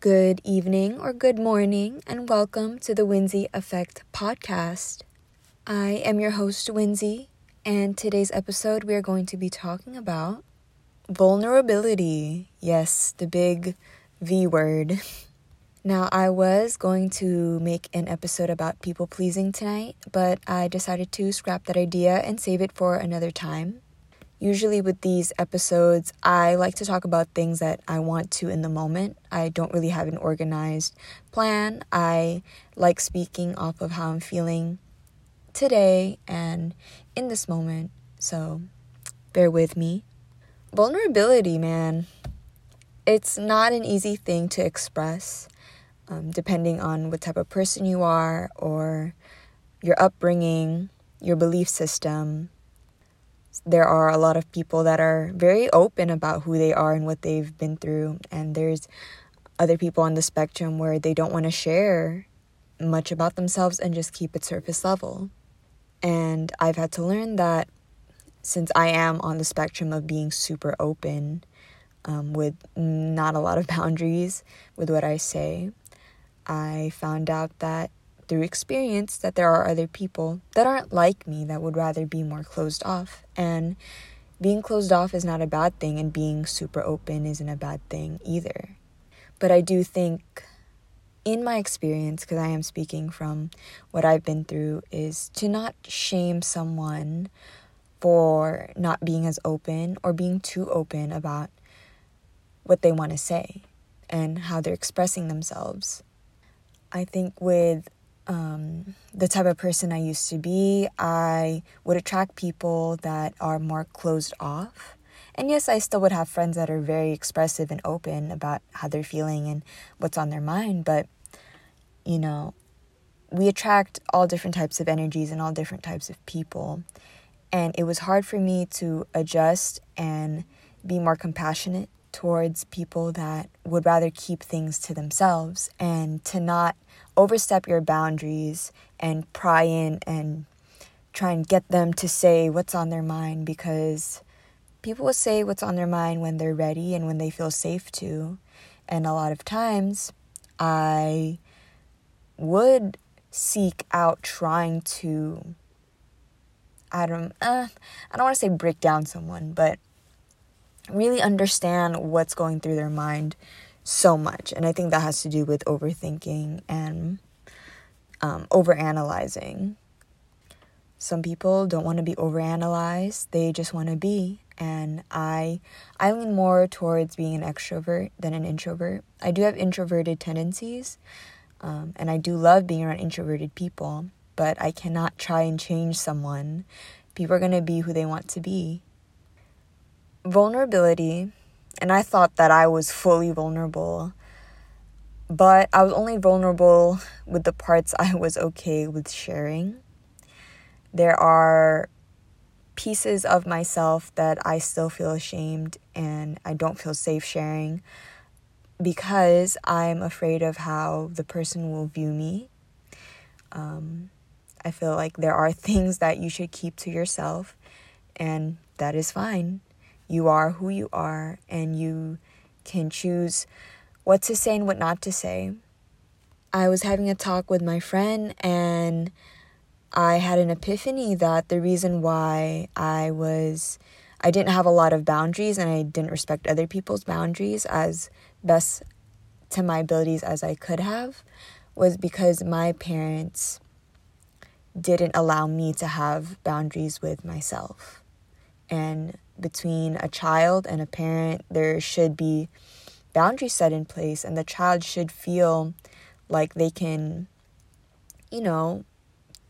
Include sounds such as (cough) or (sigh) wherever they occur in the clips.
Good evening or good morning, and welcome to the Winsy Effect podcast. I am your host, Winsy, and today's episode we are going to be talking about vulnerability. Yes, the big V word. (laughs) Now, I was going to make an episode about people pleasing tonight, but I decided to scrap that idea and save it for another time. Usually, with these episodes, I like to talk about things that I want to in the moment. I don't really have an organized plan. I like speaking off of how I'm feeling today and in this moment. So, bear with me. Vulnerability, man. It's not an easy thing to express, um, depending on what type of person you are or your upbringing, your belief system there are a lot of people that are very open about who they are and what they've been through. And there's other people on the spectrum where they don't want to share much about themselves and just keep it surface level. And i've had to learn that since i am on the spectrum of being super open um, with not a lot of (laughs) boundaries with what i say i found out that through experience that there are other people that aren't like me that would rather be more closed off. And being closed off is not a bad thing, and being super open isn't a bad thing either. But I do think, in my experience, because I am speaking from what I've been through, is to not shame someone for not being as open or being too open about what they want to say and how they're expressing themselves. I think with um, the type of person I used to be, I would attract people that are more closed off. And yes, I still would have friends that are very expressive and open about how they're feeling and what's on their mind. But, you know, we attract all different types of energies and all different types of people. And it was hard for me to adjust and be more compassionate towards people that would rather keep things to themselves and to not overstep your boundaries and pry in and try and get them to say what's on their mind because people will say what's on their mind when they're ready and when they feel safe to. And a lot of times I would seek out trying to I don't uh, I don't want to say break down someone, but really understand what's going through their mind so much. And I think that has to do with overthinking and um, overanalyzing. Some people don't want to be overanalyzed, they just want to be. And I I lean more towards being an extrovert than an introvert. I do have introverted tendencies, um, and I do love being around introverted people, but I cannot try and change someone. People are going to be who they want to be vulnerability, and I thought that I was fully vulnerable, but I was only vulnerable with the parts I was okay with sharing. There are pieces of myself that I still feel ashamed and I don't feel safe sharing because I'm afraid of how the person will view me. Um, I feel like there are (laughs) things that you should keep to yourself, and that is fine. You are who you are, and you can choose what to say and what not to say. I was having a talk with my friend, and I had an epiphany that the reason why I was I didn't have a lot of boundaries and I didn't respect other people's boundaries as best to my abilities as I could have was because my parents didn't allow me to have boundaries with myself. And between a child and a parent, there should be boundaries set in place, and the child should feel like they can, you know,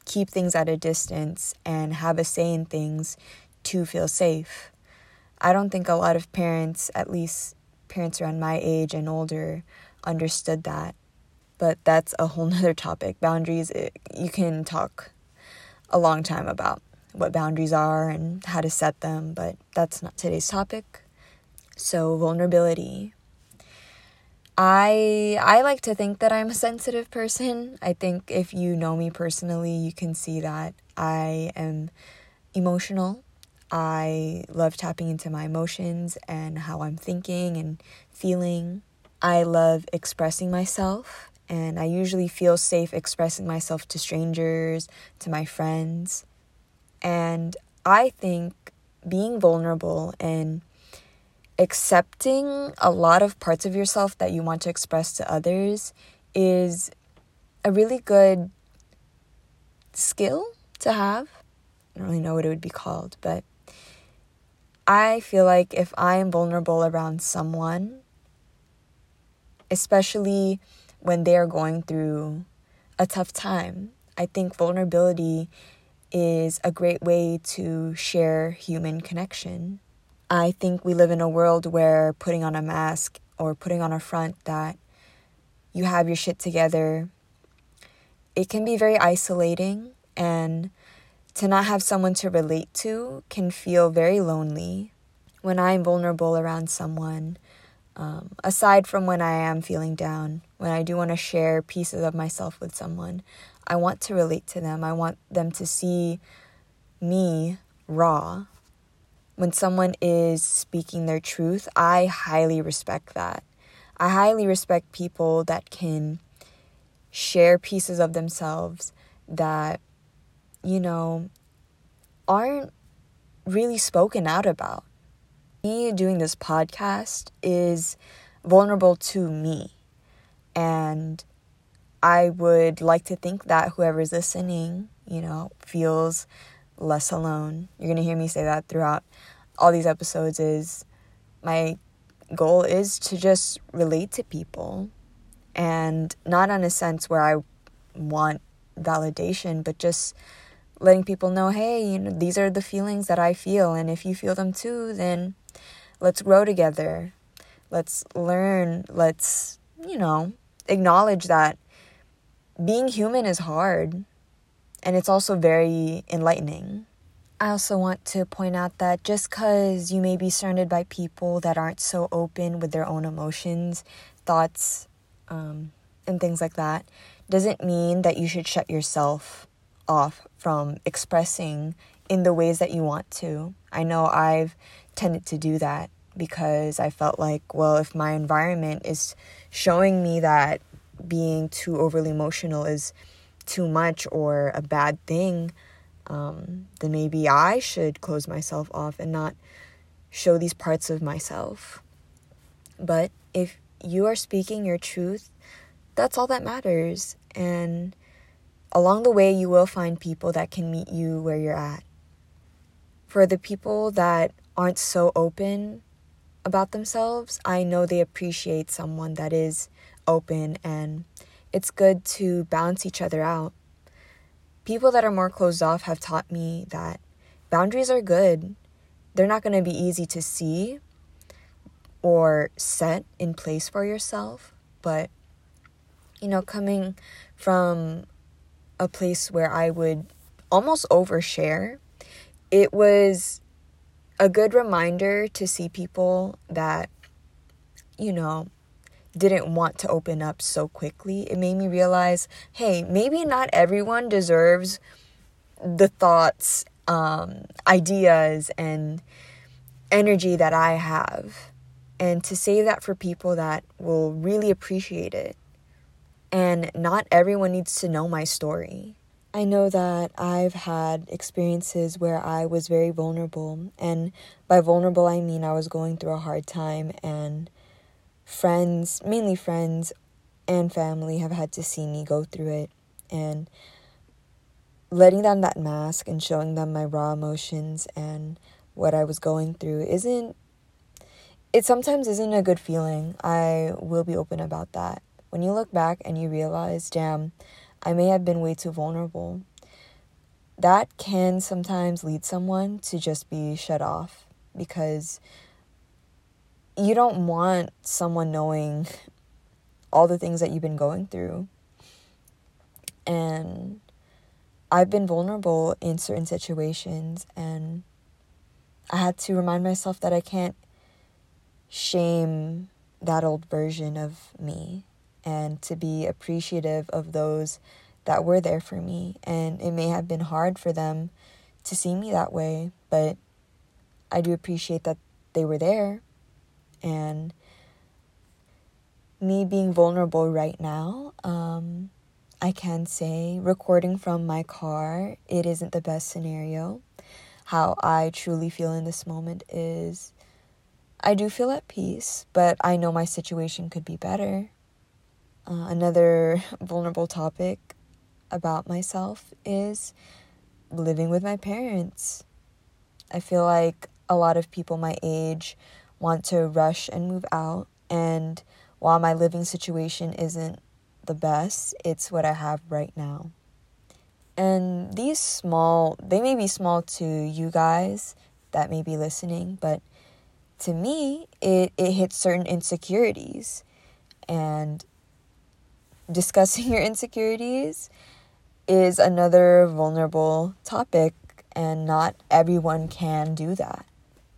keep things at a distance and have a say in things to feel safe. I don't think a lot of parents, at least parents around my age and older, understood that. But that's a whole (laughs) nother topic. Boundaries, it, you can talk a long time about what boundaries are and how to set them, but that's not today's topic. So, vulnerability. I I like to think that I'm a (laughs) sensitive person. I think if you know me personally, you can see that I am emotional. I love tapping into my emotions and how I'm thinking and feeling. I love expressing myself, and I usually feel safe expressing myself to strangers, to my friends. And I think being vulnerable and accepting a lot of parts of yourself that you want to express to others is a really good skill to have. I don't really know what it would be called, but I feel like if I am vulnerable around someone, especially when they are going through a tough time, I think vulnerability is a great way to share human connection. I think we live in a world where putting on a mask or putting on a front that you have your shit together, it can be very isolating and to not have someone to relate to can feel very lonely. When I'm vulnerable around someone, um, aside from when I am feeling down, when I do want to share pieces of myself with someone, I want to relate to them. I want them to see me raw. When someone is speaking their truth, I highly respect that. I highly respect people that can share pieces of themselves that, you know, aren't really spoken out about. Me doing this podcast is vulnerable to me. And I would like to think that whoever's listening, you know, feels less alone. You're going to hear me say that throughout all these episodes is my goal is to just relate to people and not in a sense where I want validation, but just letting people know, hey, you know, these are the feelings that I feel and if you feel them too, then let's grow together. Let's learn, let's, you know, acknowledge that being human is hard and it's also very enlightening. I also want to point out that just because you may be surrounded by people that aren't so open with their own emotions, thoughts, um, and things like that, doesn't mean that you should shut yourself off from expressing in the ways that you want to. I know I've tended to do that because I felt like, well, if my environment is showing me that being too overly emotional is too much or a bad thing, um, then maybe I should close myself off and not show these parts of myself. But if you are speaking your truth, that's all that matters. And along the way, you will find people that can meet you where you're at. For the people that aren't so open about themselves, I know they appreciate someone that is open and it's good to balance each other out. People that are more closed off have taught me that boundaries are good. They're not going to be easy to see or set in place for yourself, but you know, coming from a place where I would almost overshare, it was a good reminder to see people that, you know, didn't want to open up so quickly. It made me realize hey, maybe not everyone deserves the thoughts, um, ideas, and energy that I have. And to save that for people that will really appreciate it. And not everyone needs to know my story. I know that I've had experiences where I was very vulnerable. And by vulnerable, I mean I was going through a hard time and friends, mainly friends and family, have had to see me go through it. And letting down that mask and showing them my raw emotions and what I was going through isn't, it sometimes isn't a good feeling. I will be open about that. When you look back and you realize, damn, I may have been way too vulnerable, that can sometimes lead someone to just be shut off because you don't want someone knowing all the things that you've been going through. And I've been vulnerable in certain situations, and I had to remind myself that I can't shame that old version of me and to be appreciative of those that were there for me. And it may have been hard for them to see me that way, but I do appreciate that they were there and me being vulnerable right now, um, I can say recording from my car, it isn't the best scenario. How I truly feel in this moment is I do feel at peace, but I know my situation could be better. Uh, another (laughs) vulnerable topic about myself is living with my parents. I feel like a lot of people my age want to rush and move out, and while my living situation isn't the best, it's what I have right now. And these small, they may be small to you guys that may be listening, but to me, it, it hits certain insecurities. And discussing (laughs) your insecurities is another vulnerable topic, and not everyone can do that.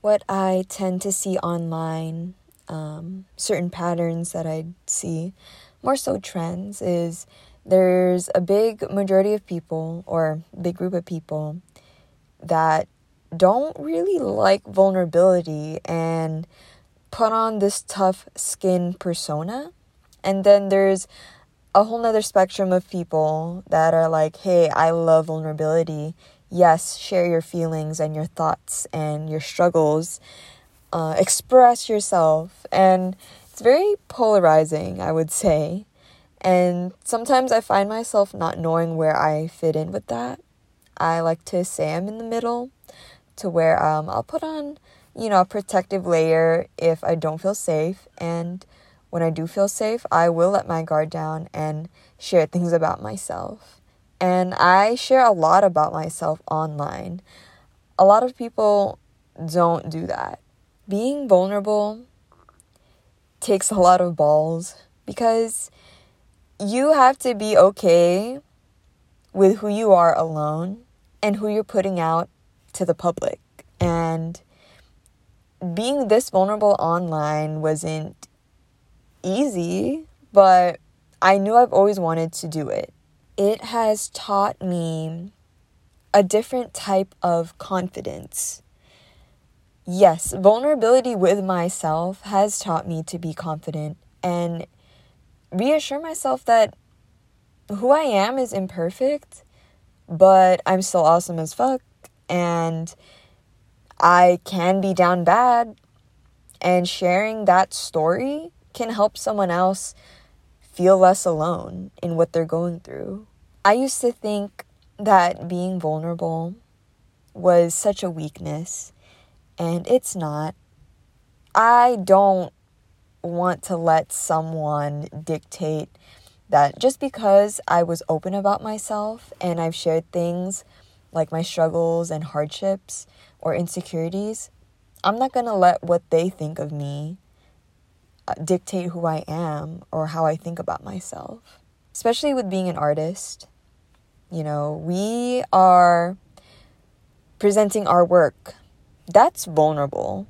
What I tend to see online, um, certain patterns that I see, more so trends, is there's a big majority of people or big group of people that don't really like vulnerability and put on this tough skin persona. And then there's a whole nother spectrum of people that are like, hey, I love vulnerability. Yes, share your feelings and your thoughts and your struggles. Uh, express yourself. And it's very polarizing, I would say. And sometimes I find myself not knowing where I fit in with that. I like to say I'm in the middle to where um, I'll put on, you know, a protective layer if I don't feel safe. And when I do feel safe, I will let my guard down and share things about myself. And I share a lot about myself online. A lot of people don't do that. Being vulnerable takes a lot of balls because you have to be okay with who you are alone and who you're putting out to the public. And being this vulnerable online wasn't easy, but I knew I've always wanted to do it. It has taught me a different type of confidence. Yes, vulnerability with myself has taught me to be confident and reassure myself that who I am is imperfect, but I'm still awesome as fuck and I can be down bad and sharing that story can help someone else feel less alone in what they're going through. I used to think that being vulnerable was such a weakness, and it's not. I don't want to let someone dictate that just because I was open about myself and I've shared things like my struggles and hardships or insecurities, I'm not going to let what they think of me dictate who I am or how I think about myself. Especially with being an artist, you know, we are presenting our work. That's vulnerable.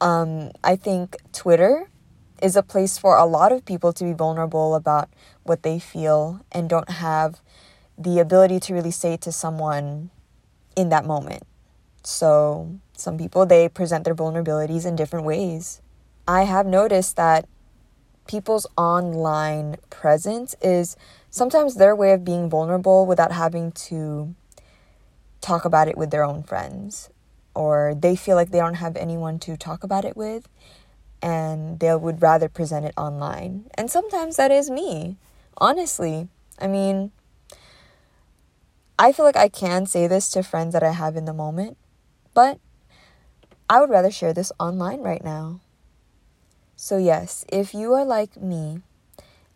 Um, I think Twitter is a place for a lot of people to be vulnerable about what they feel and don't have the ability to really say to someone in that moment. So, some people they present their vulnerabilities in different ways. I have noticed that people's online presence is sometimes their way of being vulnerable without having to talk about it with their own friends or they feel like they don't have anyone to talk about it with and they would rather present it online. And sometimes that is me. Honestly, I mean, I feel like I can say this to friends that I have in the moment, but I would rather share this online right now. So, yes, if you are like me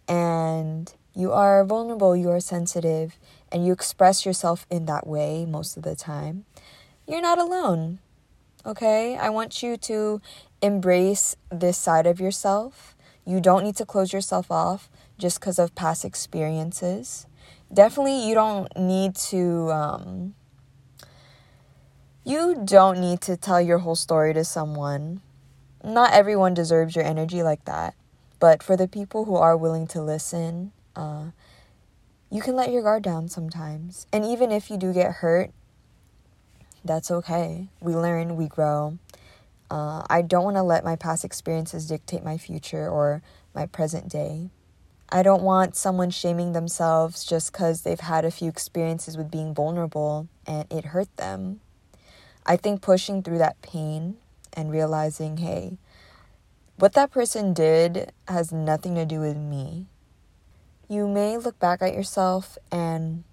and you are vulnerable, you are sensitive, and you express yourself in that way most of the time, you're not alone. Okay? I want you to embrace this side of yourself. You don't need to close yourself off just because of past experiences definitely you don't need to um, you don't need to tell your whole story to someone not everyone deserves your energy like that but for the people who are willing to listen uh, you can let your guard down sometimes and even if you do get hurt that's okay we learn we grow uh, i don't want to let my past experiences dictate my future or my present day. I don't want someone shaming themselves just because they've had a few experiences with being vulnerable and it hurt them. I think pushing through that pain and realizing, hey, what that person did has nothing to do with me. You may look back at yourself and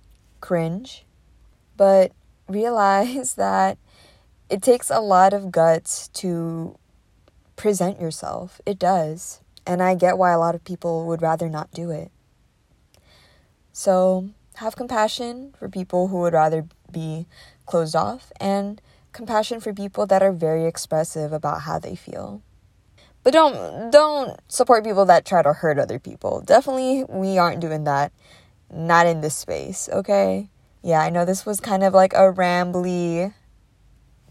cringe, but (laughs) realize that it takes a lot of guts to present yourself. It does. And I get why a lot of people would rather not do it. So have compassion for people who would rather be closed off and compassion for people that are very expressive about how they feel. But don't don't support people that try to hurt other people. Definitely we aren't doing that. Not in this space, okay? Yeah, I know this was kind of like a rambly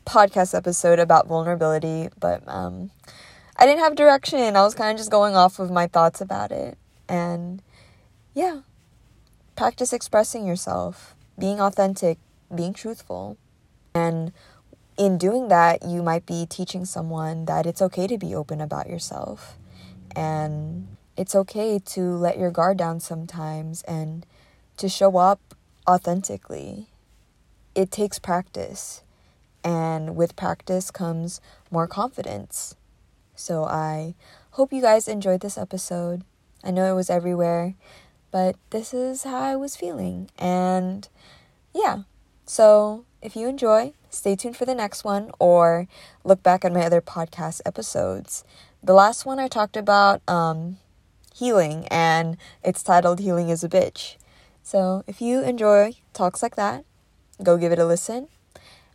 podcast episode about vulnerability, but um I didn't have direction. I was kind of just going off of my thoughts about it. And yeah, practice expressing yourself, being authentic, being truthful. And in doing that, you might be teaching someone that it's okay to be open about yourself. And it's okay to let your guard down sometimes and to show up authentically. It takes practice. And with practice comes more confidence. So I hope you guys enjoyed this episode. I know it was everywhere, but this is how I was feeling. And yeah, so if you enjoy, stay tuned for the next one or look back at my other podcast episodes. The last one I talked about um, healing, and it's titled Healing is a Bitch. So if you enjoy talks like that, go give it a listen.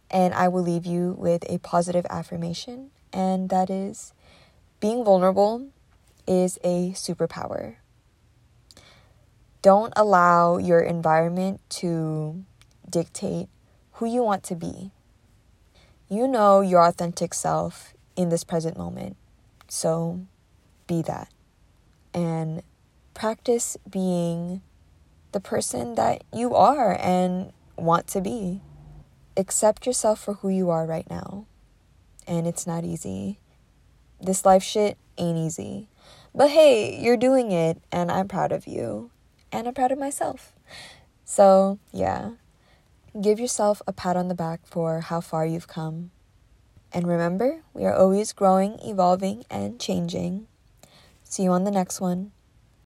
And I will leave you with a positive affirmation, and that is being vulnerable is a superpower. Don't allow your environment to dictate who you want to be. You know your authentic self in this present moment. So be that. And practice being the person that you are and want to be. Accept yourself for who you are right now. And it's not easy. This life shit ain't easy. But hey, you're doing it, and I'm proud of you. And I'm proud of myself. So, yeah, Give yourself a pat on the back for how far you've come. And remember, we are always growing, evolving, and changing. See you on the next one.